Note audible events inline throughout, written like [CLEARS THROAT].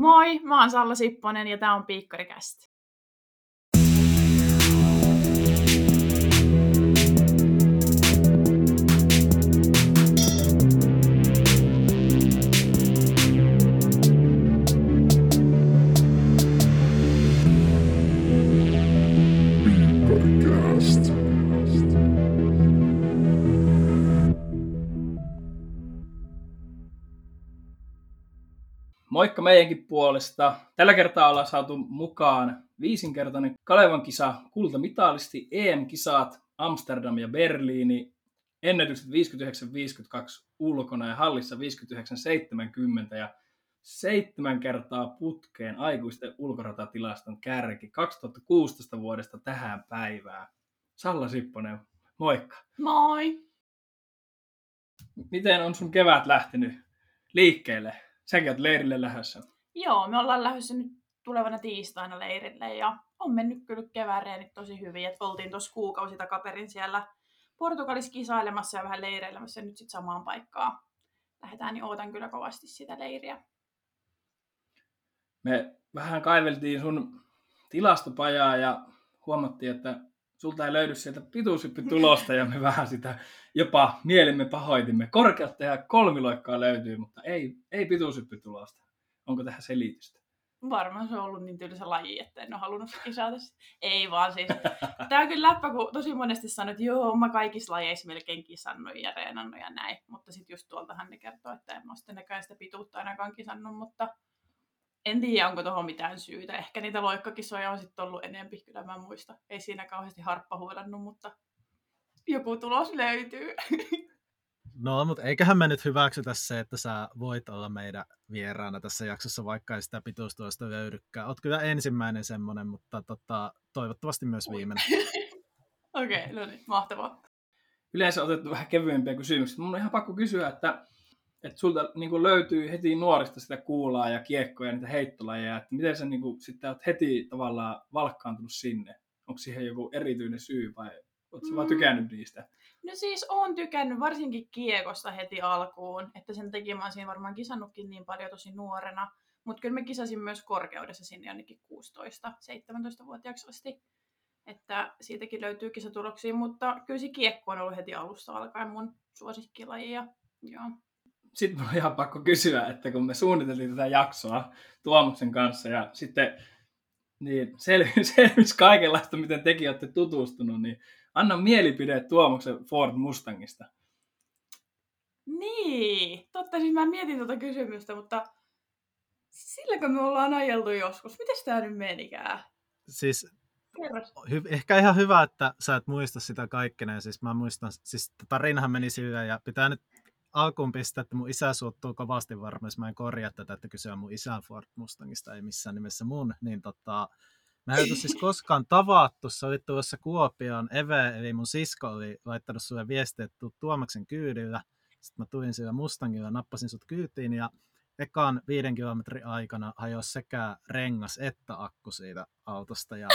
Moi, mä oon Salla Sipponen ja tää on Piikkarikäst. Moikka meidänkin puolesta. Tällä kertaa ollaan saatu mukaan viisinkertainen Kalevan kisa kultamitalisti EM-kisat Amsterdam ja Berliini. Ennätykset 59-52 ulkona ja hallissa 59-70 ja seitsemän kertaa putkeen aikuisten ulkoratatilaston kärki 2016 vuodesta tähän päivään. Salla Sipponen, moikka. Moi! Miten on sun kevät lähtenyt liikkeelle? Oot leirille lähdössä. Joo, me ollaan lähdössä nyt tulevana tiistaina leirille ja on mennyt kyllä kevääreenit tosi hyvin. Et oltiin tuossa kuukausi takaperin siellä Portugalissa kisailemassa ja vähän leireilemässä ja nyt sitten samaan paikkaan lähdetään, niin ootan kyllä kovasti sitä leiriä. Me vähän kaiveltiin sun tilastopajaa ja huomattiin, että sulta ei löydy sieltä pituushyppytulosta ja me [LAUGHS] vähän sitä jopa mielimme pahoitimme. Korkeutta ja kolmiloikkaa löytyy, mutta ei, ei pituushyppytulosta. Onko tähän selitystä? Varmaan se on ollut niin tylsä laji, että en ole halunnut kisata. Ei vaan siis. Tämä on kyllä läppä, kun tosi monesti sanoo, että joo, mä kaikissa lajeissa melkein kisannut ja reenannut ja näin. Mutta sitten just tuoltahan ne kertoo, että en mä sitten näkään sitä pituutta ainakaan kisannut, mutta en tiedä, onko tuohon mitään syytä. Ehkä niitä loikkakisoja on sitten ollut enempi, kyllä mä muista. Ei siinä kauheasti harppa huolannut, mutta joku tulos löytyy. No, mutta eiköhän me nyt hyväksytä se, että sä voit olla meidän vieraana tässä jaksossa, vaikka ei sitä pituustuosta löydykään. Oot kyllä ensimmäinen semmoinen, mutta tota, toivottavasti myös viimeinen. [LAUGHS] Okei, okay, no niin, mahtavaa. Yleensä otettu vähän kevyempiä kysymyksiä. Mun on ihan pakko kysyä, että että sulta niin kuin löytyy heti nuorista sitä kuulaa ja kiekkoja ja niitä heittolajeja, että miten sä niin kuin, sitten oot heti tavallaan valkkaantunut sinne? Onko siihen joku erityinen syy vai ootko mm. vaan tykännyt niistä? No siis on tykännyt varsinkin kiekosta heti alkuun, että sen takia mä olisin varmaan kisannutkin niin paljon tosi nuorena, mutta kyllä mä kisasin myös korkeudessa sinne jonnekin 16-17-vuotiaaksi asti, että siitäkin löytyy kisatuloksia, mutta kyllä se kiekko on ollut heti alusta alkaen mun suosikkilaji ja joo sitten mulla on ihan pakko kysyä, että kun me suunniteltiin tätä jaksoa Tuomuksen kanssa ja sitten niin selvi, [LAUGHS] selvisi kaikenlaista, miten tekin olette tutustunut, niin anna mielipide Tuomuksen Ford Mustangista. Niin, totta siis mä mietin tuota kysymystä, mutta silläkö me ollaan ajeltu joskus? Miten tämä nyt menikään? Siis hy- ehkä ihan hyvä, että sä et muista sitä kaikkea. Siis mä muistan, siis tarinahan meni sillä ja pitää nyt alkuun pistää, että mun isä suuttuu kovasti varmaan, jos mä en korjaa tätä, että kyse on mun isän Ford Mustangista, ei missään nimessä mun, niin tota, Mä en siis koskaan tavattu, se oli tuossa Kuopioon, Eve, eli mun sisko oli laittanut sulle viestiä, että tuu Tuomaksen kyydillä. Sitten mä tulin sillä Mustangilla, nappasin sut kyytiin ja ekan viiden kilometrin aikana hajosi sekä rengas että akku siitä autosta. Ja.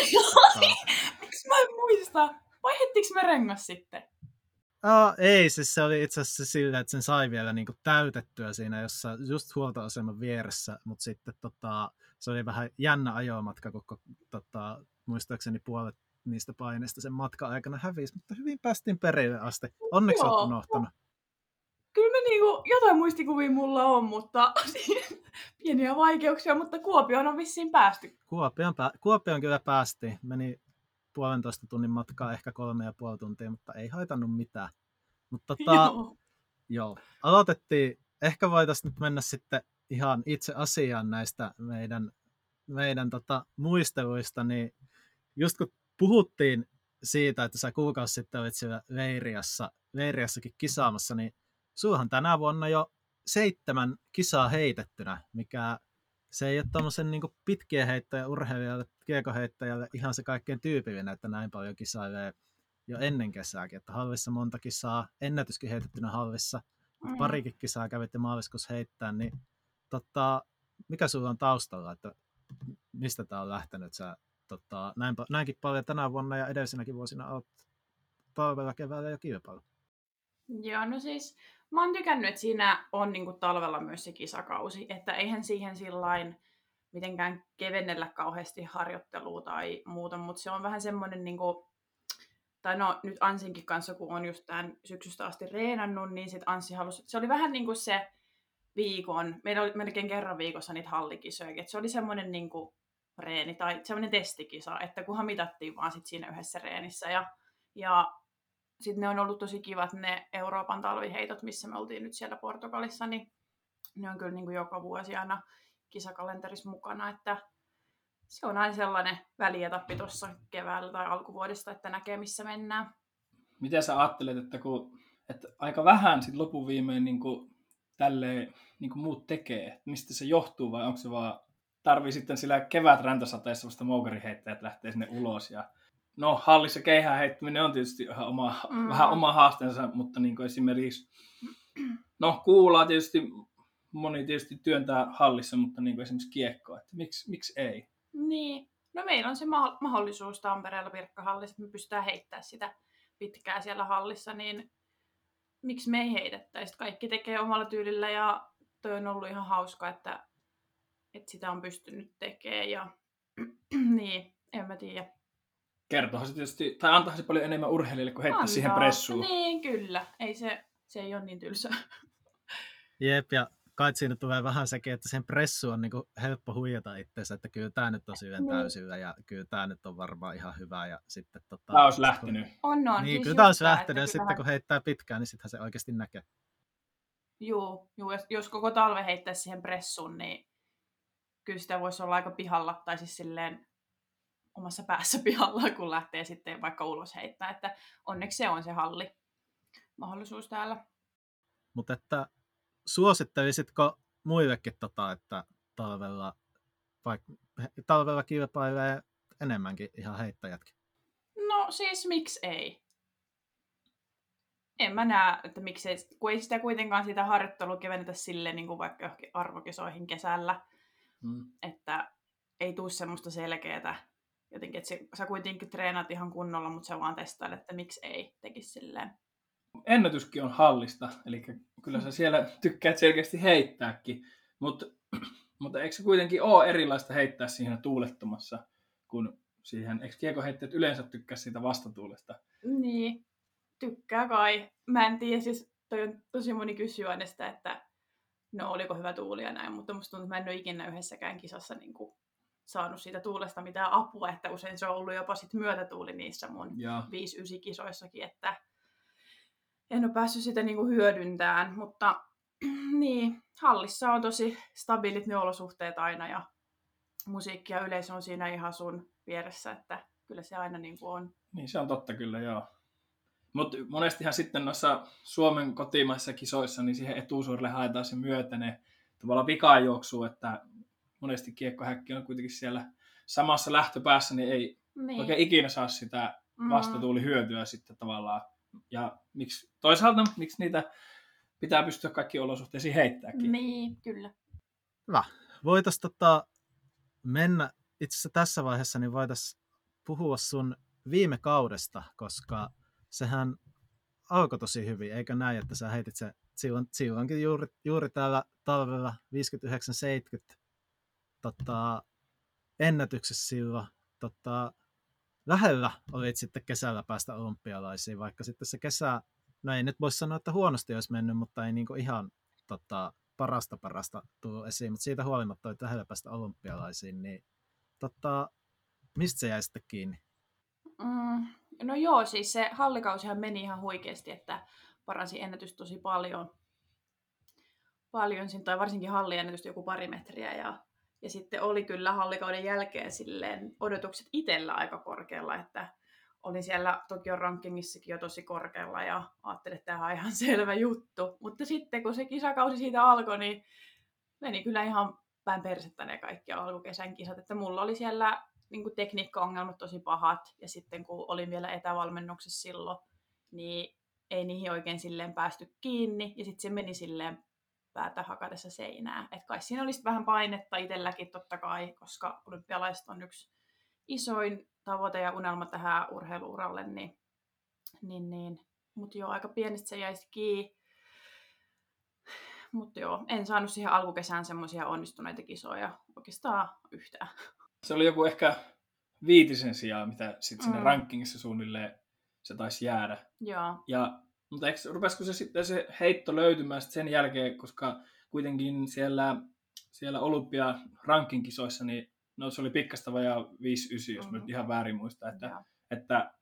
[LAUGHS] Miksi mä en muista? Vaihdettiinko me rengas sitten? Oh, ei, siis se oli itse asiassa sillä, että sen sai vielä niinku täytettyä siinä jossa just huoltoaseman vieressä, mutta sitten tota, se oli vähän jännä ajomatka, koko tota, muistaakseni puolet niistä paineista sen matkan aikana hävisi, mutta hyvin päästiin perille asti. Onneksi olet unohtanut. Kyllä me niinku, jotain muistikuvia mulla on, mutta [LAUGHS] pieniä vaikeuksia, mutta Kuopioon on vissiin päästy. Kuopioon, pä- Kuopioon kyllä päästiin. Meni puolentoista tunnin matkaa, ehkä kolme ja puoli tuntia, mutta ei haitannut mitään. Mutta tota, [LAUGHS] joo. joo. aloitettiin, ehkä voitaisiin nyt mennä sitten ihan itse asiaan näistä meidän, meidän tota, muisteluista, niin just kun puhuttiin siitä, että sä kuukausi sitten olit siellä Veiriassa, Veiriassakin kisaamassa, niin suuhan tänä vuonna jo seitsemän kisaa heitettynä, mikä se ei ole tuommoisen niin pitkien heittäjän urheilijalle, kiekoheittäjälle ihan se kaikkein tyypillinen, että näin paljon kisailee jo ennen kesääkin, että hallissa monta kisaa, ennätyskin heitettynä hallissa, mm. parikin kisaa kävitte maaliskuussa heittää, niin tota, mikä sulla on taustalla, että mistä tämä on lähtenyt, sä tota, näin, näinkin paljon tänä vuonna ja edellisenäkin vuosina olet talvella, keväällä jo kilpailu. Joo, no siis mä oon tykännyt, että siinä on niinku talvella myös se kisakausi, että eihän siihen sillain mitenkään kevennellä kauheasti harjoittelua tai muuta, mutta se on vähän semmoinen, niin kuin, tai no nyt Ansinkin kanssa, kun on just tämän syksystä asti reenannut, niin sitten Anssi halusi, se oli vähän niin kuin se viikon, meillä oli melkein kerran viikossa niitä hallikisoja, että se oli semmoinen niin kuin reeni tai semmoinen testikisa, että kunhan mitattiin vaan sit siinä yhdessä reenissä ja, ja sitten ne on ollut tosi kivat ne Euroopan talviheitot, missä me oltiin nyt siellä Portugalissa, niin ne on kyllä niin kuin joka vuosi aina kisakalenterissa mukana, että se on aina sellainen välietappi tuossa keväällä tai alkuvuodesta, että näkee missä mennään. Miten sä ajattelet, että, kun, että aika vähän sit lopun viimein niin kuin, tälleen, niin kuin muut tekee, mistä se johtuu vai onko se vaan tarvii sitten sillä kevät räntäsateessa vasta moukariheittajat lähtee sinne ulos ja no hallissa keihään heittäminen on tietysti ihan oma, mm. vähän oma haasteensa, mutta niin kuin esimerkiksi no kuulaa tietysti moni tietysti työntää hallissa, mutta niin kuin esimerkiksi kiekkoa, että miksi, miksi ei? Niin, no meillä on se ma- mahdollisuus Tampereella Pirkkahallissa, että me pystytään heittämään sitä pitkää siellä hallissa, niin miksi me ei heitettäisi? Kaikki tekee omalla tyylillä ja toi on ollut ihan hauska, että, että sitä on pystynyt tekemään ja [CLEARS THROAT] niin, en mä tiedä. Kertohan se tietysti, tai antaa se paljon enemmän urheilijalle kuin heittää Antaa. siihen pressuun. Niin, kyllä. Ei se, se ei ole niin tylsää. [LAUGHS] Jep, ja kai siinä tulee vähän sekin, että sen pressu on niin kuin helppo huijata itseensä, että kyllä tämä nyt on syvän niin. täysillä ja kyllä tämä nyt on varmaan ihan hyvä. Ja sitten, tota, tämä olisi lähtenyt. On, on. Niin, siis kyllä tämä olisi lähtenyt ja sitten kun heittää pitkään, niin sittenhän se oikeasti näkee. Joo, joo jos, jos koko talve heittäisi siihen pressuun, niin kyllä sitä voisi olla aika pihalla, tai siis silleen omassa päässä [LAUGHS] pihalla, kun lähtee sitten vaikka ulos heittää, että onneksi se on se halli mahdollisuus täällä. Mutta että suosittelisitko muillekin, tota, että talvella, vaikka talvella kilpailee enemmänkin ihan heittäjätkin? No siis miksi ei? En mä näe, että miksei, kun ei sitä kuitenkaan sitä harjoittelua kevennetä silleen niin kuin vaikka johonkin arvokisoihin kesällä, hmm. että ei tule semmoista selkeää jotenkin, että sä kuitenkin treenaat ihan kunnolla, mutta sä vaan testailet, että miksi ei tekisi silleen ennätyskin on hallista, eli kyllä sä siellä tykkäät selkeästi heittääkin, mutta, [CLEARS THROAT] mutta eikö se kuitenkin ole erilaista heittää siinä tuulettomassa, kun siihen, eikö kiekoheittäjät yleensä tykkää siitä vastatuulesta? Niin, tykkää kai. Mä en tiedä, siis toi on tosi moni kysyy aina sitä, että no oliko hyvä tuuli ja näin, mutta musta tuntuu, että mä en ole ikinä yhdessäkään kisassa niin kuin saanut siitä tuulesta mitään apua, että usein se on ollut jopa sit myötätuuli niissä mun 5-9 kisoissakin, että en ole päässyt sitä niin kuin hyödyntämään, mutta [CLEARS THROAT] niin, hallissa on tosi stabiilit ne olosuhteet aina ja musiikki ja yleisö on siinä ihan sun vieressä, että kyllä se aina niin kuin on. Niin se on totta kyllä, joo. Mutta monestihan sitten noissa Suomen kotimaisissa kisoissa, niin siihen etusuorille haetaan se myötäne tavallaan pikajuoksu, että monesti kiekkohäkki on kuitenkin siellä samassa lähtöpäässä, niin ei niin. oikein ikinä saa sitä mm. vastatuulihyötyä sitten tavallaan ja miksi, toisaalta miksi niitä pitää pystyä kaikki olosuhteisiin heittämäänkin. Niin, kyllä. Hyvä. Voitaisiin tota, mennä itse asiassa tässä vaiheessa, niin voitaisiin puhua sun viime kaudesta, koska sehän alkoi tosi hyvin, eikö näin, että sä heitit se silloin, silloinkin juuri, juuri täällä talvella 59-70 tota, ennätyksessä silloin. Tota, lähellä olit sitten kesällä päästä olympialaisiin, vaikka sitten se kesä, no ei nyt voi sanoa, että huonosti olisi mennyt, mutta ei niin ihan tota, parasta parasta tullut esiin, mutta siitä huolimatta olit lähellä päästä olympialaisiin, niin tota, mistä se jäi sitten kiinni? Mm, no joo, siis se hallikausihan meni ihan huikeasti, että paransi ennätys tosi paljon, paljon tai varsinkin halliennätystä joku pari metriä ja ja sitten oli kyllä hallikauden jälkeen silleen odotukset itsellä aika korkealla, että olin siellä Tokion rankingissakin jo tosi korkealla ja ajattelin, että tämä on ihan selvä juttu. Mutta sitten kun se kisakausi siitä alkoi, niin meni kyllä ihan päin persettä ne kaikki alkukesän kisat. Että mulla oli siellä niin tekniikka-ongelmat tosi pahat ja sitten kun olin vielä etävalmennuksessa silloin, niin ei niihin oikein silleen päästy kiinni ja sitten se meni silleen päätä hakatessa seinää. Et kai siinä olisi vähän painetta itselläkin totta kai, koska olympialaiset on yksi isoin tavoite ja unelma tähän urheiluuralle, niin, niin, niin. mutta joo, aika pienestä se jäisi kiinni. mutta joo, en saanut siihen alkukesään semmoisia onnistuneita kisoja oikeastaan yhtään. Se oli joku ehkä viitisen sijaa, mitä sitten sinne Mm. rankingissa suunnilleen se taisi jäädä. Joo. Ja, mutta eikö, rupesiko se sitten se heitto löytymään sit sen jälkeen, koska kuitenkin siellä, siellä olympia rankinkisoissa, niin no se oli pikkasta vajaa 5-9, jos mä nyt Mhm. ihan väärin muistan, että, joo. että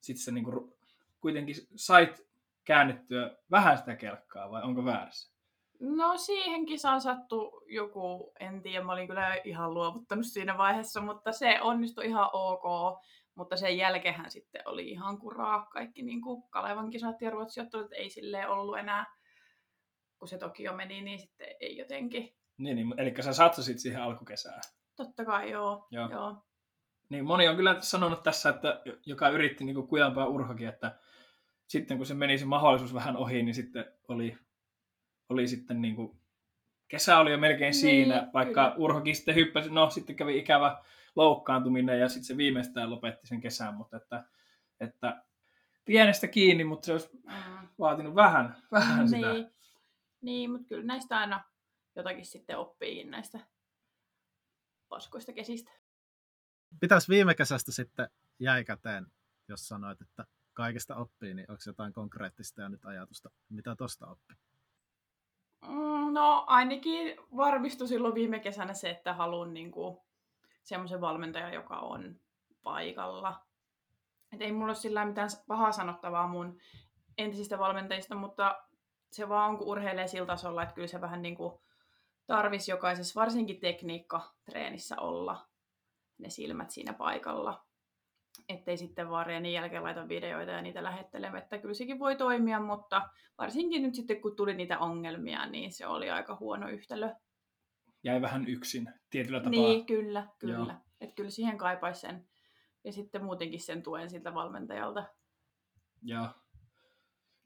sitten se niinku, kuitenkin sait käännettyä vähän sitä kelkkaa, vai onko väärässä? No siihen kisaan sattui joku, en tiedä, mä olin kyllä ihan luovuttanut siinä vaiheessa, mutta se onnistui ihan ok. Mutta sen jälkeen sitten oli ihan kuraa kaikki niin kuin Kalevan kisat ja Ruotsi ottelut, ei silleen ollut enää, kun se Tokio meni, niin sitten ei jotenkin. Niin, niin eli sä satsasit siihen alkukesään. Totta kai joo. Joo. joo. Niin moni on kyllä sanonut tässä, että joka yritti niin kujampaa urhokin, että sitten kun se meni se mahdollisuus vähän ohi, niin sitten oli, oli sitten niin kuin, kesä oli jo melkein Niin, siinä, vaikka kyllä. urhokin sitten hyppäsi, no sitten kävi ikävä loukkaantuminen ja sitten se viimeistään lopetti sen kesän, mutta että, että pienestä kiinni, mutta se olisi Mm. vaatinut vähän, vähän sitä. Niin, niin mutta kyllä näistä aina jotakin sitten oppii näistä paskoista kesistä. Pitäisi viime kesästä sitten jäi käteen, jos sanoit, että kaikesta oppii, niin onko jotain konkreettista ja nyt ajatusta, mitä tosta oppii? Mm, No ainakin varmistui silloin viime kesänä se, että haluan niinku semmoisen valmentajan, joka on paikalla. Et ei mulla ole sillä mitään pahaa sanottavaa mun entisistä valmentajista, mutta se vaan on, kun urheilee sillä tasolla, että kyllä se vähän niinku tarvisi jokaisessa, varsinkin tekniikka-treenissä olla ne silmät siinä paikalla. Ettei sitten vaan reenin jälkeen laita videoita ja niitä lähettelemme, että kyllä sekin voi toimia, mutta varsinkin nyt sitten kun tuli niitä ongelmia, niin se oli aika huono yhtälö. Jäi vähän yksin tietyllä tapaa. Niin, kyllä, kyllä. Joo. Että kyllä siihen kaipaisi sen. Ja sitten muutenkin sen tuen siltä valmentajalta. Ja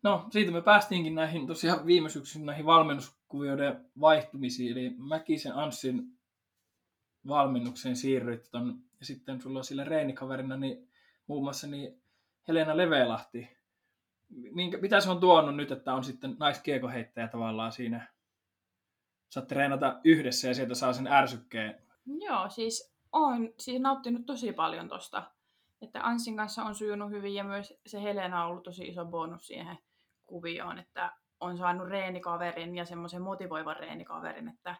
no, siitä me päästiinkin näihin tosiaan viime syksyn näihin valmennuskuvioiden vaihtumisiin. Eli Mäkisen Anssin valmennukseen siirryit ton, ja sitten sulla on sillä reenikaverina niin muun muassa niin Helena Levelahti. Minkä, mitä se on tuonut nyt, että on sitten naiskiekoheittäjä tavallaan siinä? Saat treenata yhdessä ja sieltä saa sen ärsykkeen. Joo, siis on siis nauttinut tosi paljon tosta. Että Anssin kanssa on sujunut hyvin ja myös se Helena on ollut tosi iso bonus siihen kuvioon, että on saanut reenikaverin ja semmoisen motivoivan reenikaverin, että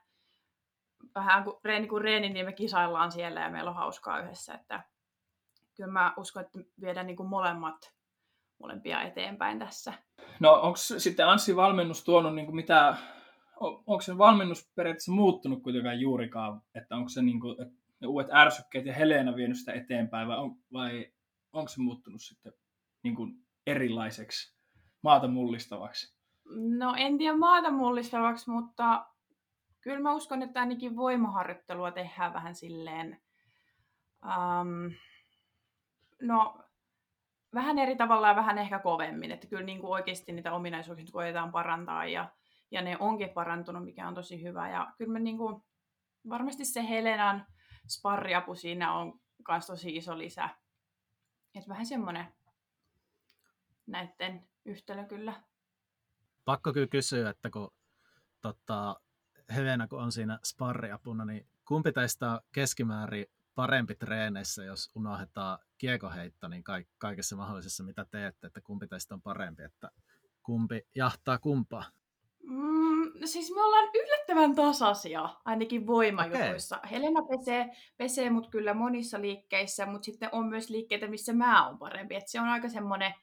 vähän kuin reeni kuin reeni, niin me kisaillaan siellä ja meillä on hauskaa yhdessä, että kyllä mä uskon, että viedään niin kuin molemmat molempia eteenpäin tässä. No onko sitten Anssi valmennus tuonut niin mitä, on- onko se valmennus periaatteessa muuttunut kuitenkaan juurikaan, että onko se niin kuin, että ne uudet ärsykkeet ja Helena vienyt sitä eteenpäin vai, on, vai onko se muuttunut sitten niin kuin erilaiseksi, maata mullistavaksi? No en tiedä maata mullistavaksi, mutta kyllä mä uskon, että ainakin voimaharjoittelua tehdään vähän silleen, um, no vähän eri tavalla ja vähän ehkä kovemmin, että kyllä niin kuin oikeasti niitä ominaisuuksia koetaan parantaa ja, ja ne onkin parantunut, mikä on tosi hyvä ja kyllä mä niin kuin, varmasti se Helenan sparriapu siinä on myös tosi iso lisä. Että vähän semmoinen näiden yhtälö kyllä. Pakko kyllä kysyä, että kun tota, Helena kun on siinä sparriapuna, niin kumpi teistä on keskimäärin parempi treeneissä, jos unohdetaan kiekoheitto, niin kaik- kaikessa mahdollisessa, mitä teette, että kumpi teistä on parempi, että kumpi jahtaa kumpaa? Mm, no siis me ollaan yllättävän tasaisia, ainakin voimajutuissa. Okay. Helena pesee, pesee mut kyllä monissa liikkeissä, mutta sitten on myös liikkeitä, missä mä oon parempi. Et se on aika semmoinen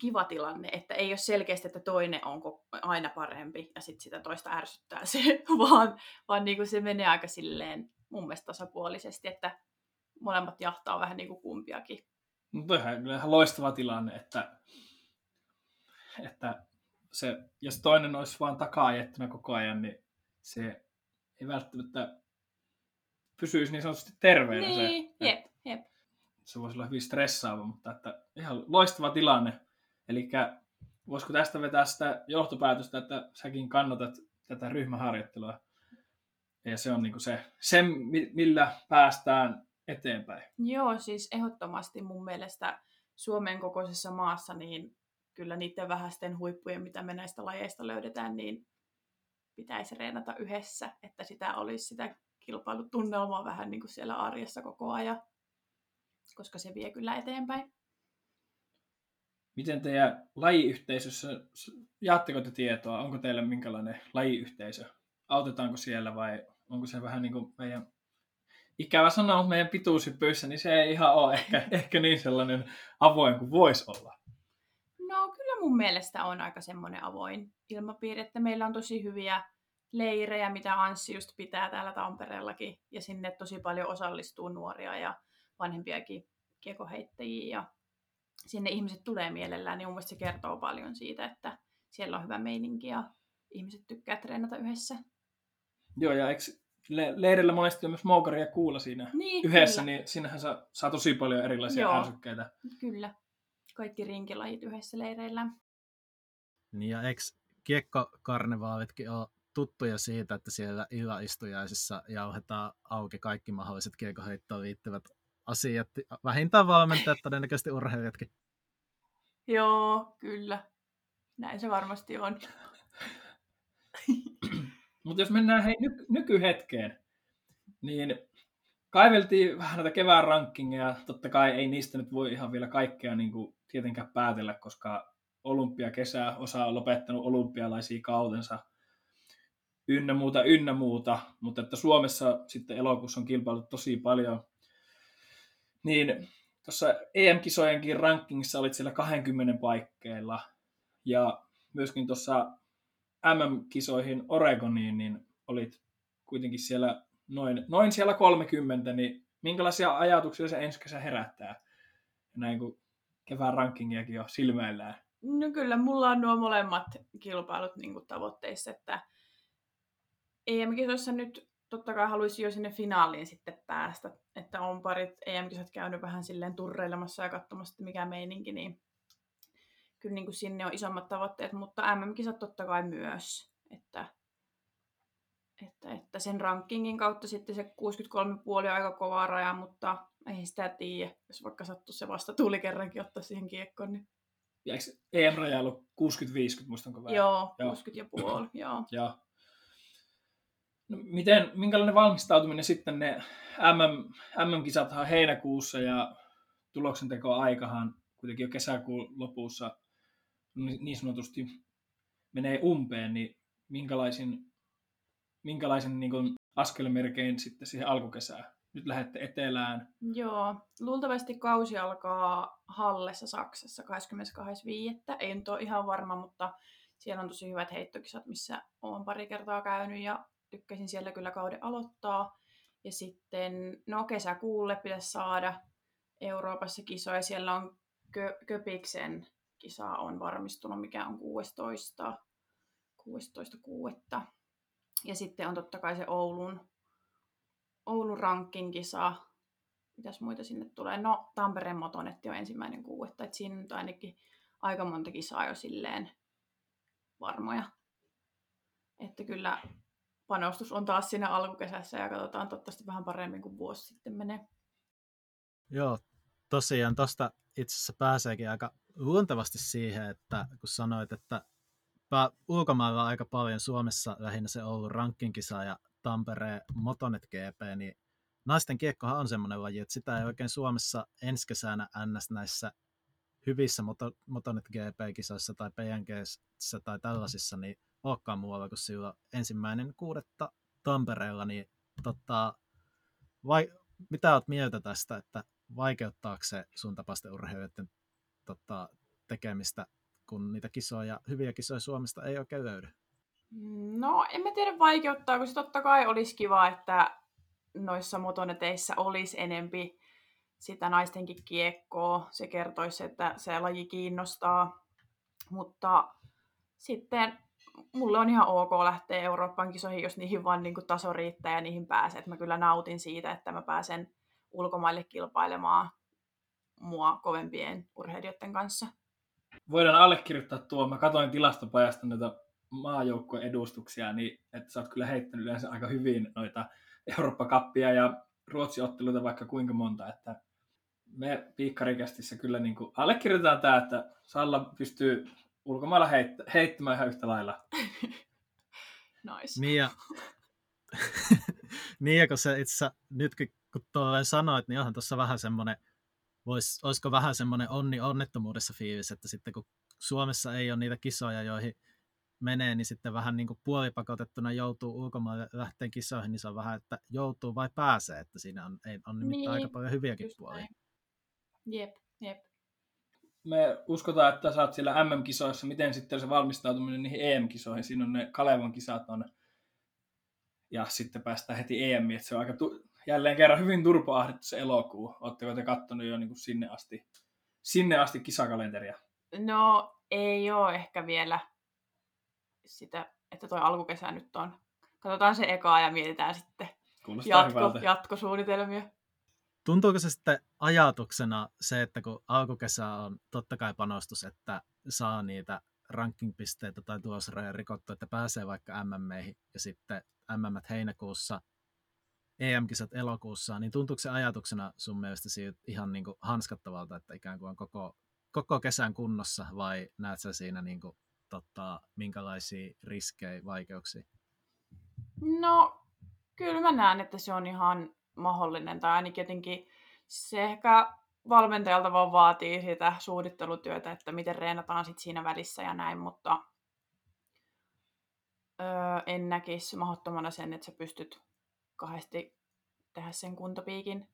kiva tilanne, että ei ole selkeästi, että toinen on aina parempi ja sitten sitä toista ärsyttää se, [LAUGHS] vaan, vaan niin kuin se menee aika silleen mun mielestä tasapuolisesti, että molemmat jahtaa vähän niin kuin kumpiakin. No toihan kyllä ihan loistava tilanne, että, että se, jos toinen olisi vaan takaa ajettuna koko ajan, niin se ei välttämättä pysyisi niin sanotusti terveenä. Niin, se, jep, jep. se voisi olla hyvin stressaava, mutta että ihan loistava tilanne. Eli voisiko tästä vetää sitä johtopäätöstä, että säkin kannatat tätä ryhmäharjoittelua. Ja se on niin se, se, mi- millä päästään eteenpäin. Joo, siis ehdottomasti mun mielestä Suomen kokoisessa maassa niin kyllä niiden vähäisten huippujen, mitä me näistä lajeista löydetään, niin pitäisi reenata yhdessä, että sitä olisi sitä kilpailutunnelmaa vähän niin kuin siellä arjessa koko ajan, koska se vie kyllä eteenpäin. Miten teidän lajiyhteisössä, jaatteko te tietoa, onko teillä minkälainen lajiyhteisö? Autetaanko siellä vai onko se vähän niin kuin meidän ikävä sanoa, mutta meidän pituushypyissä, niin se ei ihan ole ehkä, [LAUGHS] ehkä niin sellainen avoin kuin voisi olla. No kyllä mun mielestä on aika semmoinen avoin ilmapiiri, että meillä on tosi hyviä leirejä, mitä Anssi just pitää täällä Tampereellakin, ja sinne tosi paljon osallistuu nuoria ja vanhempiakin kiekoheittäjiä, ja sinne ihmiset tulee mielellään, niin mun mielestä se kertoo paljon siitä, että siellä on hyvä meininki ja ihmiset tykkää treenata yhdessä. Joo, ja eikö le- leirillä monesti on myös moukari ja kuula siinä niin, yhdessä, kyllä. niin sinähän saa, saa tosi paljon erilaisia Joo. ärsykkeitä. Kyllä. Kaikki rinkilajit yhdessä leireillä. Niin ja eikö kiekkokarnevaalitkin ole tuttuja siitä, että siellä illaistujaisissa jauhetaan auki kaikki mahdolliset kiekoheittoon liittyvät asiat. Vähintään valmentajat, todennäköisesti urheilijatkin. Joo, kyllä. Näin se varmasti on. [CLEARS THROAT] Mutta jos mennään hei, ny- nykyhetkeen, niin kaiveltiin vähän näitä kevään rankingeja. Totta kai ei niistä nyt voi ihan vielä kaikkea niin kuin tietenkään päätellä, koska olympiakesä, osa on lopettanut olympialaisia kautensa ynnä muuta, ynnä muuta, mutta että Suomessa sitten elokuussa on kilpailut tosi paljon. Niin tuossa EM-kisojenkin rankingissa olit siellä 20 paikkeilla ja myöskin tuossa MM-kisoihin Oregoniin, niin olit kuitenkin siellä noin, noin siellä 30, niin minkälaisia ajatuksia se ensi kesä herättää? Näin kun kevään rankingiakin jo silmäillään. No kyllä, mulla on nuo molemmat kilpailut niin kuin tavoitteissa, että EM-kisoissa nyt totta kai haluaisin jo sinne finaaliin sitten päästä, että on parit EM-kisat käynyt vähän silleen turreilemassa ja katsomassa, mikä meininki, niin kyllä niin kuin sinne on isommat tavoitteet, mutta MM-kisat totta kai myös, että, että, että sen rankingin kautta sitten se 63,5 on aika kova raja, mutta ei sitä tiedä, jos vaikka sattuu se vasta tuli kerrankin ottaa siihen kiekkoon, niin Ja eikö EM-raja ollut 60-50, muistanko väärin? joo, Joo. 60 ja puoli, [CLEARS THROAT] joo. Ja no, miten, minkälainen valmistautuminen sitten ne MM, MM-kisathan heinäkuussa ja tuloksenteko aikahan kuitenkin jo kesäkuun lopussa niin niin sanotusti menee umpeen, niin minkälaisin, minkälaisen niin kuin, askelmerkein sitten siihen alkukesään? Nyt lähdette etelään. Joo, luultavasti kausi alkaa Hallessa Saksassa 22.5. Ei nyt ole ihan varma, mutta siellä on tosi hyvät heittokisat, missä olen pari kertaa käynyt ja tykkäsin siellä kyllä kauden aloittaa. Ja sitten, no kesäkuulle pitäisi saada Euroopassa kisoja. Siellä on Kö- Köpiksen kisa on varmistunut, mikä on 16. 16.6. Ja sitten on totta kai se Oulun, Oulun ranking-kisa. Mitäs muita sinne tulee? No, Tampereen Motonetti on ensimmäinen kuudetta. Että siinä nyt ainakin aika monta kisaa jo silleen varmoja. Että kyllä panostus on taas siinä alkukesässä ja katsotaan toivottavasti vähän paremmin kuin vuosi sitten menee. Joo, tosiaan tuosta itse asiassa pääseekin aika luontevasti siihen, että kun sanoit, että ulkomailla aika paljon Suomessa lähinnä se Oulun rankinkisa ja Tampereen Motonet GP, niin naisten kiekkohan on semmoinen laji, että sitä ei oikein Suomessa ensi kesänä NS näissä hyvissä moto, Motonet GP-kisoissa tai PNGssä tai tällaisissa, niin olekaan muualla kuin silloin ensimmäinen kuudetta Tampereella, niin tota, vai, mitä oot mieltä tästä, että vaikeuttaako se sun tapaisten urheilijoiden tota, tekemistä, kun niitä kisoja, hyviä kisoja Suomesta ei oikein löydy? No, en mä tiedä vaikeuttaa, se totta kai olisi kiva, että noissa motoneteissä olisi enempi sitä naistenkin kiekkoa. Se kertoisi, että se laji kiinnostaa. Mutta sitten mulle on ihan ok lähteä Euroopan kisoihin, jos niihin vaan niin kuin taso riittää ja niihin pääsee. Että mä kyllä nautin siitä, että mä pääsen ulkomaille kilpailemaan mua kovempien urheilijoiden kanssa. Voidaan allekirjoittaa tuo. Mä katsoin tilastopajasta noita maajoukkueen edustuksia, niin että sä oot kyllä heittänyt yleensä aika hyvin noita Eurooppa-kappia ja Ruotsi-otteluita vaikka kuinka monta, että me piikkarikästissä kyllä niin kuin allekirjoitetaan tämä, että Salla pystyy ulkomailla heit- heittämään ihan yhtä lailla. [LAUGHS] Nice. Niin ja, niin ja kun se itse nyt kun tuolla sanoit, niin onhan tuossa vähän semmoinen, vois, olisiko vähän semmoinen onni onnettomuudessa fiilis, että sitten kun Suomessa ei ole niitä kisoja, joihin menee, niin sitten vähän niin kuin puolipakotettuna joutuu ulkomaille lähteen kisoihin, niin se on vähän, että joutuu vai pääsee, että siinä on, ei, on nimittäin Niin, aika paljon hyviäkin Just puolia. näin. Jep, jep. Me uskotaan, että sä oot siellä MM-kisoissa. Miten sitten se valmistautuminen niihin EM-kisoihin? Siinä on ne Kalevan kisat on. Ja sitten päästään heti EM, että se on aika tu- jälleen kerran hyvin turpoahdettu se elokuu. Oletteko te kattonut jo niin kuin sinne asti, sinne asti kisakalenteria? No ei ole ehkä vielä sitä, että toi alkukesä nyt on. Katsotaan se ekaa ja mietitään sitten Kuulostaa jatko, hyvältä. jatkosuunnitelmia. Tuntuuko se sitten ajatuksena se, että kun alkukesä on totta kai panostus, että saa niitä rankingpisteitä tai tulosrajoja rikottua, että pääsee vaikka MMEihin ja sitten MM heinäkuussa, EM-kisat elokuussa, niin tuntuuko se ajatuksena sun mielestä siitä ihan niin kuin hanskattavalta, että ikään kuin on koko, koko kesän kunnossa vai näet sä siinä niin kuin, tota, minkälaisia riskejä, vaikeuksia? No, kyllä mä näen, että se on ihan mahdollinen, tai ainakin jotenkin se ehkä valmentajalta vaan vaatii sitä suunnittelutyötä, että miten reenataan sit siinä välissä ja näin, mutta öö, en näkisi mahdottomana sen, että sä pystyt kahdesti tehdä sen kuntopiikin,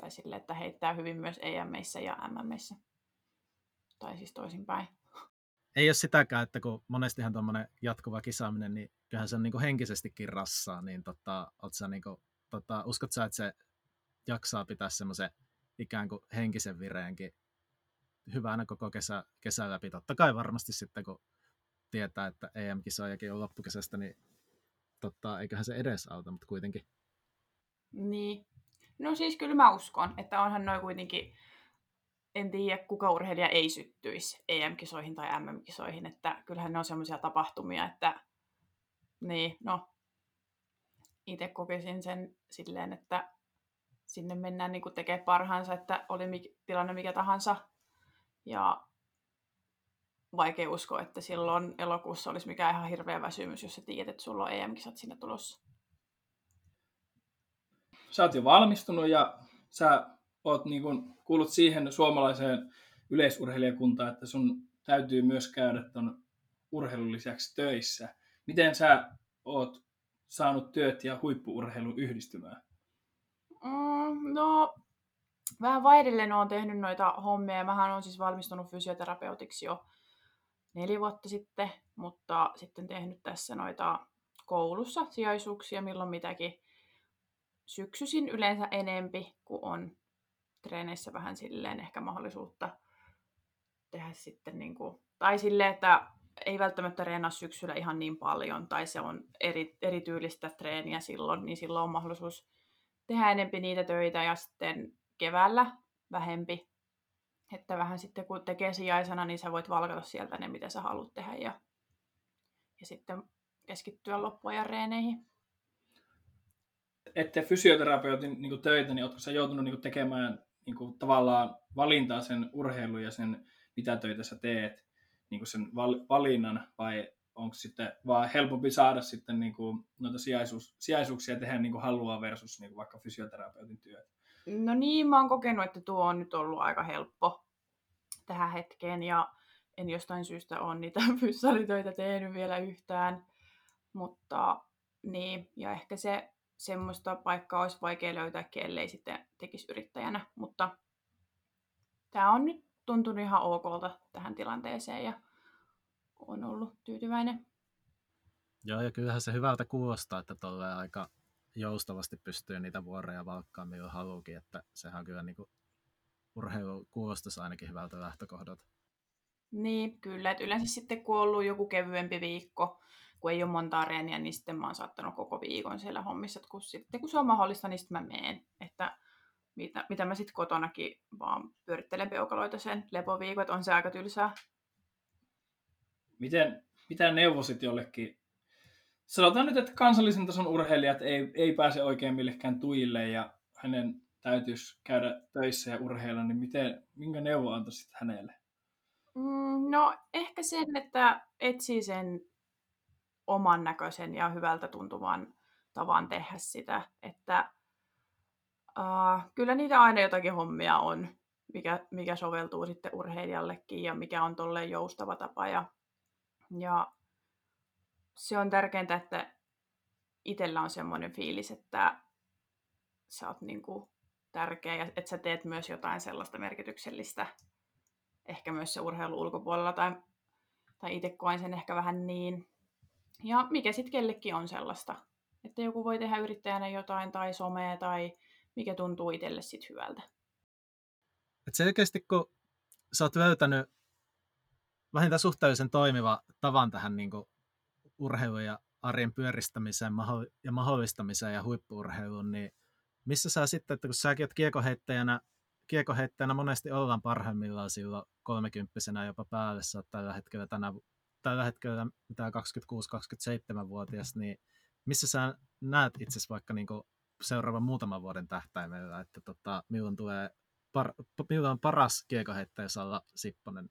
tai sille, että heittää hyvin myös EMissä ja MMissä, tai siis toisinpäin. ei ole sitäkään, että kun monestihan tuommoinen jatkuva kisaaminen, niin kyllähän se on niin henkisestikin rassaa, niin tota, sä niin kuin, tota, uskot sä, että se jaksaa pitää semmoisen ikään kuin henkisen vireenkin hyvänä koko kesä, kesän läpi. Totta kai varmasti sitten, kun tietää, että EM-kisojakin on loppukesästä, niin tota, eiköhän se edes auta, mutta kuitenkin. Niin. No siis kyllä mä uskon, että onhan noin kuitenkin, en tiedä kuka urheilija ei syttyisi EM-kisoihin tai MM-kisoihin, että kyllähän ne on semmoisia tapahtumia, että niin, no, itse kokisin sen silleen, että sinne mennään niin tekemään parhaansa, että oli tilanne mikä tahansa. Ja vaikea uskoa, että silloin elokuussa olisi mikään ihan hirveä väsymys, jos sä tiedät, että sulla on EM-kisat sinne tulossa. Sä oot jo valmistunut ja sä oot niin kun, kuulut siihen suomalaiseen yleisurheilijakuntaan, että sun täytyy myös käydä ton urheilun lisäksi töissä. Miten sä oot saanut työt ja huippuurheilun yhdistymään? Mm, no, vähän vaihdellen olen tehnyt noita hommia. Mähän olen siis valmistunut fysioterapeutiksi jo neljä vuotta sitten, mutta sitten tehnyt tässä noita koulussa sijaisuuksia, milloin mitäkin syksyisin yleensä enempi, kun on treeneissä vähän silleen ehkä mahdollisuutta tehdä sitten niin kuin, tai silleen, että ei välttämättä reenaa syksyllä ihan niin paljon, tai se on eri, erityylistä treeniä silloin, niin silloin on mahdollisuus tehdä enempi niitä töitä ja sitten keväällä vähempi. Että vähän sitten kun tekee sijaisena, niin sä voit valkata sieltä ne, mitä sä haluat tehdä ja, ja sitten keskittyä loppuajan reeneihin. Ette fysioterapeutin niin töitä, niin ootko sä joutunut niin tekemään niin kuin, tavallaan valintaa sen urheilun ja sen, mitä töitä sä teet, niin kuin sen val- valinnan, vai onko sitten vaan helpompi saada sitten niin kuin, noita sijaisuus, sijaisuuksia tehdä niin kuin haluaa versus niin kuin vaikka fysioterapeutin työt? No niin, mä oon kokenut, että tuo on nyt ollut aika helppo tähän hetkeen ja en jostain syystä ole niitä [LAUGHS] fyssaritöitä tehnyt vielä yhtään. Mutta niin, ja ehkä se semmoista paikkaa olisi vaikea löytää, ellei sitten tekisi yrittäjänä. Mutta tämä on nyt tuntunut ihan okolta tähän tilanteeseen ja on ollut tyytyväinen. Joo, ja kyllähän se hyvältä kuulostaa, että tuolle aika joustavasti pystyy niitä vuoroja valkkaamaan milloin haluukin, että sehän on kyllä niin kuin urheilu kuulostaisi ainakin hyvältä lähtökohdalta. Niin, kyllä. Että yleensä sitten kun on ollut joku kevyempi viikko, kun ei ole montaa reeniä, niin sitten mä oon saattanut koko viikon siellä hommissa. Että kun, sitten kun se on mahdollista, niin sitten mä meen. Että mitä, mitä mä sitten kotonakin vaan pyörittelen peukaloita sen lepoviikon, että on se aika tylsää. Miten, mitä neuvosit jollekin? Sanotaan nyt, että kansallisen tason urheilijat ei, ei pääse oikein millekään tuille ja hänen täytyisi käydä töissä ja urheilla, niin miten, minkä neuvo antaisit hänelle? Mm, no ehkä sen, että etsii sen oman näköisen ja hyvältä tuntuvan tavan tehdä sitä. Että uh, kyllä niitä aina jotakin hommia on, mikä, mikä soveltuu sitten urheilijallekin ja mikä on tolleen joustava tapa. Ja, ja se on tärkeintä, että itsellä on semmoinen fiilis, että sä oot niinku tärkeä ja että sä teet myös jotain sellaista merkityksellistä, ehkä myös se urheilu ulkopuolella tai, tai itse koen sen ehkä vähän niin. Ja mikä sitten kellekin on sellaista, että joku voi tehdä yrittäjänä jotain tai somea tai mikä tuntuu itselle sitten hyvältä. Et selkeästi kun sä oot löytänyt vähintään suhteellisen toimiva tavan tähän niin urheilun ja arjen pyöristämiseen ja mahdollistamiseen ja huippuurheiluun, niin missä sä sitten, että kun säkin oot kiekoheittäjänä, kiekoheittäjänä monesti ollaan parhaimmillaan silloin kolmekymppisenä jopa päälle, sä oot tällä hetkellä, tänä, tällä hetkellä mitä 26-27-vuotias, niin missä sä näet itse vaikka niin seuraavan muutaman vuoden tähtäimellä, että tota, milloin tulee par, milloin on paras kiekoheittäjä Salla Sipponen,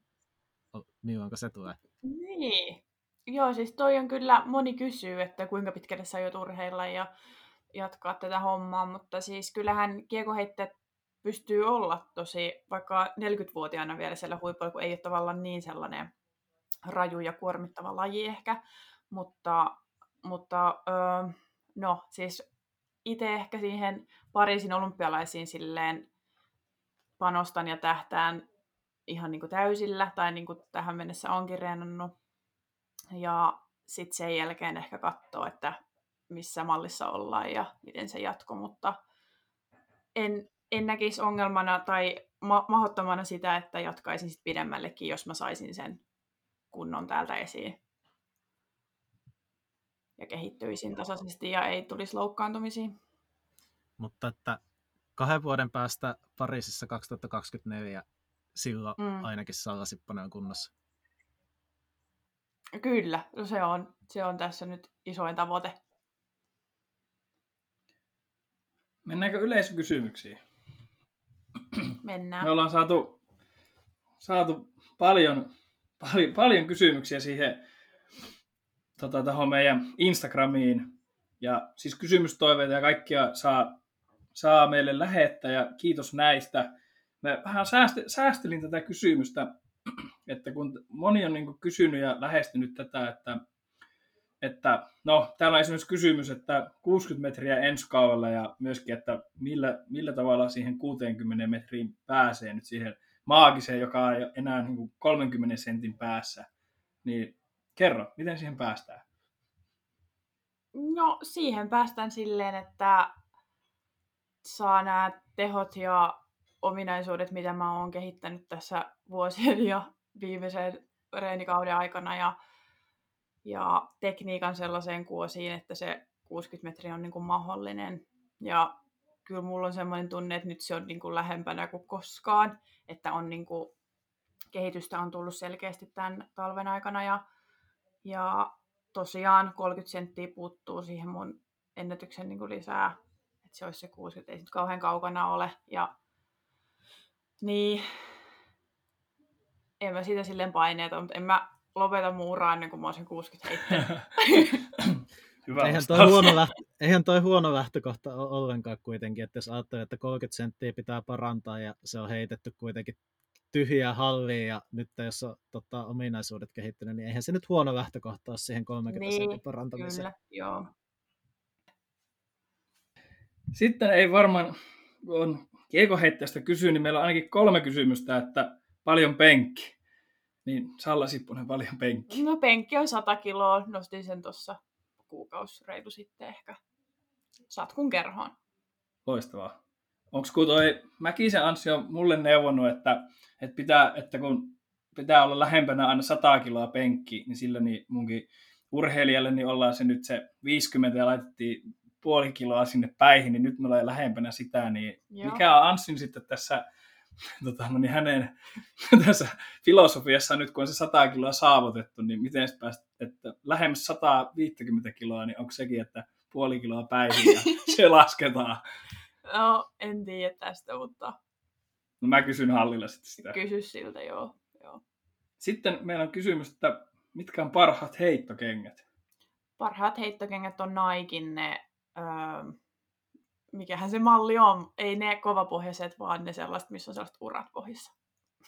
milloin se tulee? Niin. Joo, siis toi on kyllä, moni kysyy, että kuinka pitkälle sä aiot urheilla ja jatkaa tätä hommaa, mutta siis kyllähän kiekoheittäjät pystyy olla tosi, vaikka 40-vuotiaana vielä siellä huipulla, kun ei ole tavallaan niin sellainen raju ja kuormittava laji ehkä, mutta, mutta öö, no siis itse ehkä siihen Pariisin olympialaisiin silleen panostan ja tähtään ihan niin kuin täysillä, tai niin kuin tähän mennessä onkin reenannut. Ja sitten sen jälkeen ehkä katsoa, että missä mallissa ollaan ja miten se jatko, mutta en, en näkisi ongelmana tai ma- mahdottomana sitä, että jatkaisin sit pidemmällekin, jos mä saisin sen kunnon täältä esiin. Ja kehittyisin tasaisesti ja ei tulisi loukkaantumisia. Mutta että kahden vuoden päästä Pariisissa 2024 silloin mm. ainakin Salla Sipponen on kunnossa. Kyllä, no se on, se on tässä nyt isoin tavoite. Mennäänkö yleisökysymyksiin? Mennään. Me ollaan saatu, saatu paljon, paljon, paljon kysymyksiä siihen tota, tähän meidän Instagramiin. Ja siis kysymystoiveita ja kaikkia saa, saa meille lähettää ja kiitos näistä. Mä vähän säästelin tätä kysymystä, että kun moni on niin kysynyt ja lähestynyt tätä, että että no, täällä on esimerkiksi kysymys, että 60 metriä ensi kaudella ja myöskin, että millä, millä tavalla siihen 60 metriin pääsee nyt siihen maagiseen, joka on enää niin kuin 30 sentin päässä. Niin kerro, miten siihen päästään? No siihen päästään silleen, että saa nämä tehot ja ominaisuudet, mitä mä oon kehittänyt tässä vuosien ja viimeisen reenikauden aikana ja ja tekniikan sellaiseen kuosiin, että se 60 metriä on niin kuin mahdollinen. Ja kyllä mulla on semmoinen tunne, että nyt se on niin kuin lähempänä kuin koskaan, että on niin kuin, kehitystä on tullut selkeästi tämän talven aikana ja, ja tosiaan 30 senttiä puuttuu siihen mun ennätyksen niin kuin lisää, että se olisi se 60, ei se nyt kauhean kaukana ole. Ja, niin, en mä siitä silleen paineeta, mutta en mä lopeta muuraa ennen kuin mä olisin 60 heittänyt. [LAUGHS] Hyvä eihän, toi huono lähtö, eihän toi huono lähtökohta ole ollenkaan kuitenkin, että jos ajattelee, että 30 senttiä pitää parantaa ja se on heitetty kuitenkin tyhjää halliin ja nyt jos on tota, ominaisuudet kehittynyt, niin eihän se nyt huono lähtökohta ole siihen 30 niin, sentin parantamiseen. Kyllä, joo. Sitten ei varmaan, kun kiekoheittäjästä kysyy, niin meillä on ainakin kolme kysymystä, että paljon penkki. Niin, Salla Sipponen paljon penkki. No penkki on 100 kiloa, nostin sen tuossa kuukausi reilu sitten ehkä satkun kerhoon. Loistavaa. Onko kun toi Mäkisen Anssi on mulle neuvonnut, että, että, pitää, että kun pitää olla lähempänä aina 100 kiloa penkki, niin sillä niin munkin urheilijalle niin ollaan se nyt se 50 ja laitettiin puoli kiloa sinne päihin, niin nyt me ollaan lähempänä sitä, niin Joo. mikä on Anssin sitten tässä [LAUGHS] tota, no niin hänen [LAUGHS] tässä filosofiassa nyt, kun on se 100 kiloa saavutettu, niin miten se päästä, että lähemmäs 150 kiloa, niin onko sekin, että puoli kiloa päivin ja [LAUGHS] se lasketaan? No, en tiedä tästä, mutta No mä kysyn Hallilla sitten sitä. kysy siltä, joo. joo. Sitten meillä on kysymys, että mitkä on parhaat heittokengät? Parhaat heittokengät on Naikin ne, öö, mikähän se malli on, ei ne kovapohjaiset, vaan ne sellaiset, missä on sellaiset urat pohjassa.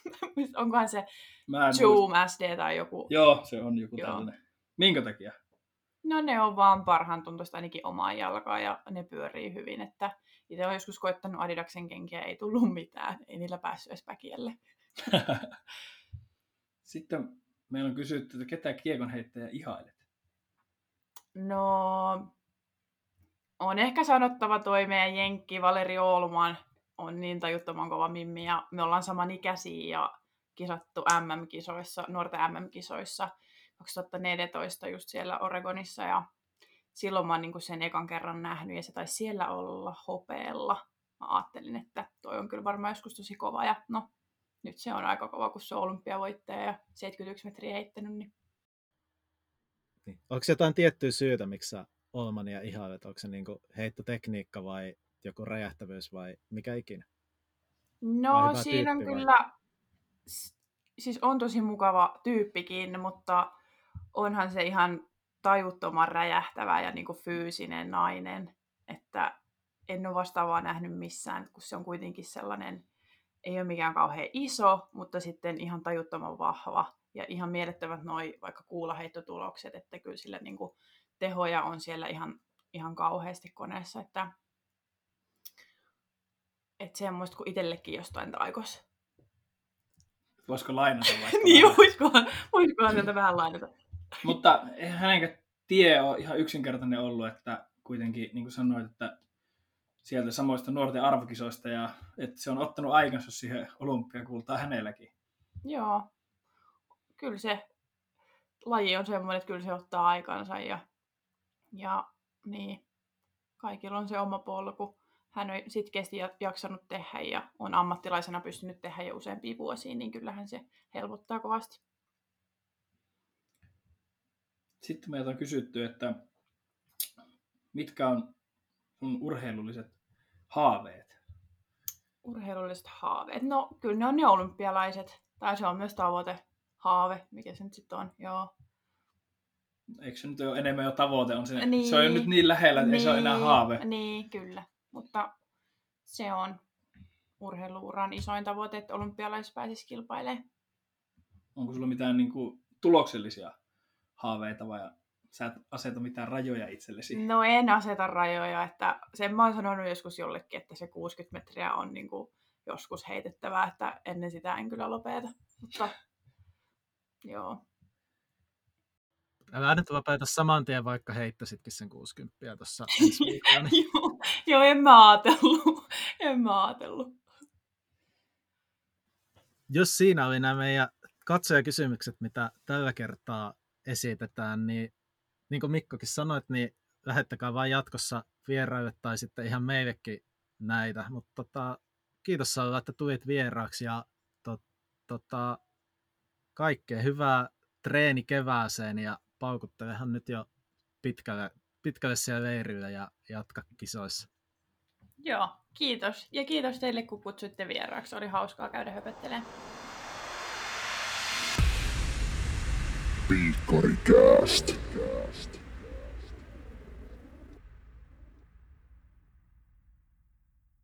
[LAUGHS] Onkohan se Mä en muista. Zoom SD tai joku? Joo, se on joku Joo. tällainen. Minkä takia? No ne on vaan parhaan tuntuista ainakin omaan jalkaan ja ne pyörii hyvin, että itse olen joskus koittanut Adidaksen kenkiä, ei tullut mitään, ei niillä päässyt edes päkielle. [LAUGHS] Sitten meillä on kysytty, että ketä kiekonheittäjä ihailet? No, on ehkä sanottava toi meidän jenkki Valeri Oulman on niin tajuttoman kova mimmi ja me ollaan samanikäisiä ja kisattu MM-kisoissa, nuorten MM-kisoissa 2014 just siellä Oregonissa ja silloin mä oon niinku sen ekan kerran nähnyt ja se taisi siellä olla hopeella. Mä ajattelin, että toi on kyllä varmaan joskus tosi kova ja no nyt se on aika kova, kun se on olympiavoittaja ja 71 metriä heittänyt, niin Niin. Onko jotain tiettyä syytä, miksi sä Olmania ihailet? Onko se niinku heittotekniikka vai joku räjähtävyys vai mikä ikinä? No siinä on vai? kyllä, siis on tosi mukava tyyppikin, mutta onhan se ihan tajuttoman räjähtävä ja niin kuin fyysinen nainen, että en ole vastaavaa nähnyt missään, kun se on kuitenkin sellainen, ei ole mikään kauhean iso, mutta sitten ihan tajuttoman vahva ja ihan mielettömät noi vaikka kuulaheittotulokset, että kyllä sillä niin kuin tehoja on siellä ihan, ihan kauheasti koneessa, että että semmoista kuin itsellekin jostain taikoisi. Voisiko lainata vaikka [LAUGHS] niin, voisikohan, voisikohan sieltä vähän lainata. Mutta hänenkään tie ole ihan yksinkertainen ollut, että kuitenkin, niin kuin sanoit, että sieltä samoista nuorten arvokisoista ja että se on ottanut aikansa siihen olympiakultaan hänelläkin. Joo, kyllä se laji on semmoinen, että kyllä se ottaa aikansa ja, ja niin, kaikilla on se oma polku. Hän on sitkeästi ja- jaksanut tehdä ja on ammattilaisena pystynyt tehdä jo useampia vuosia, niin kyllähän se helpottaa kovasti. Sitten meiltä on kysytty, että mitkä on sun urheilulliset haaveet? Urheilulliset haaveet. No, kyllä ne on ne olympialaiset. Tai se on myös tavoite, haave, mikä se nyt sitten on. Joo. Eikö se nyt ole enemmän jo tavoite? On se, Niin. se on jo nyt niin lähellä, että ei se ole enää haave. Niin, kyllä. Mutta se on urheiluuran isoin tavoite, että olympialaiset pääsisi kilpailemaan. Onko sulla mitään niin kuin, tuloksellisia haaveita vai sä et aseta mitään rajoja itsellesi? No en aseta rajoja, että sen mä oon sanonut joskus jollekin, että se 60 metriä on niin kuin joskus heitettävää, että ennen sitä en kyllä lopeta. Mutta joo. Älä nyt lopeta saman tien, vaikka heittäisitkin sen 60 tuossa. [LAUGHS] Niin joo, joo, en mä ajatellut. en mä ajatellut. jos siinä oli nämä meidän katsojakysymykset, mitä tällä kertaa esitetään, niin niin kuin Mikkokin sanoit, niin lähettäkää vain jatkossa vieraille tai sitten ihan meillekin näitä. Mutta tota, kiitos Salla, että tulit vieraaksi ja to, tota, kaikkea hyvää treeni kevääseen ja paukuttelehan nyt jo pitkälle, pitkälle siellä leirillä ja jatka kisoissa. Joo, kiitos. Ja kiitos teille, kun kutsuitte vieraaksi. Oli hauskaa käydä höpöttelemään. Piikkarikääst.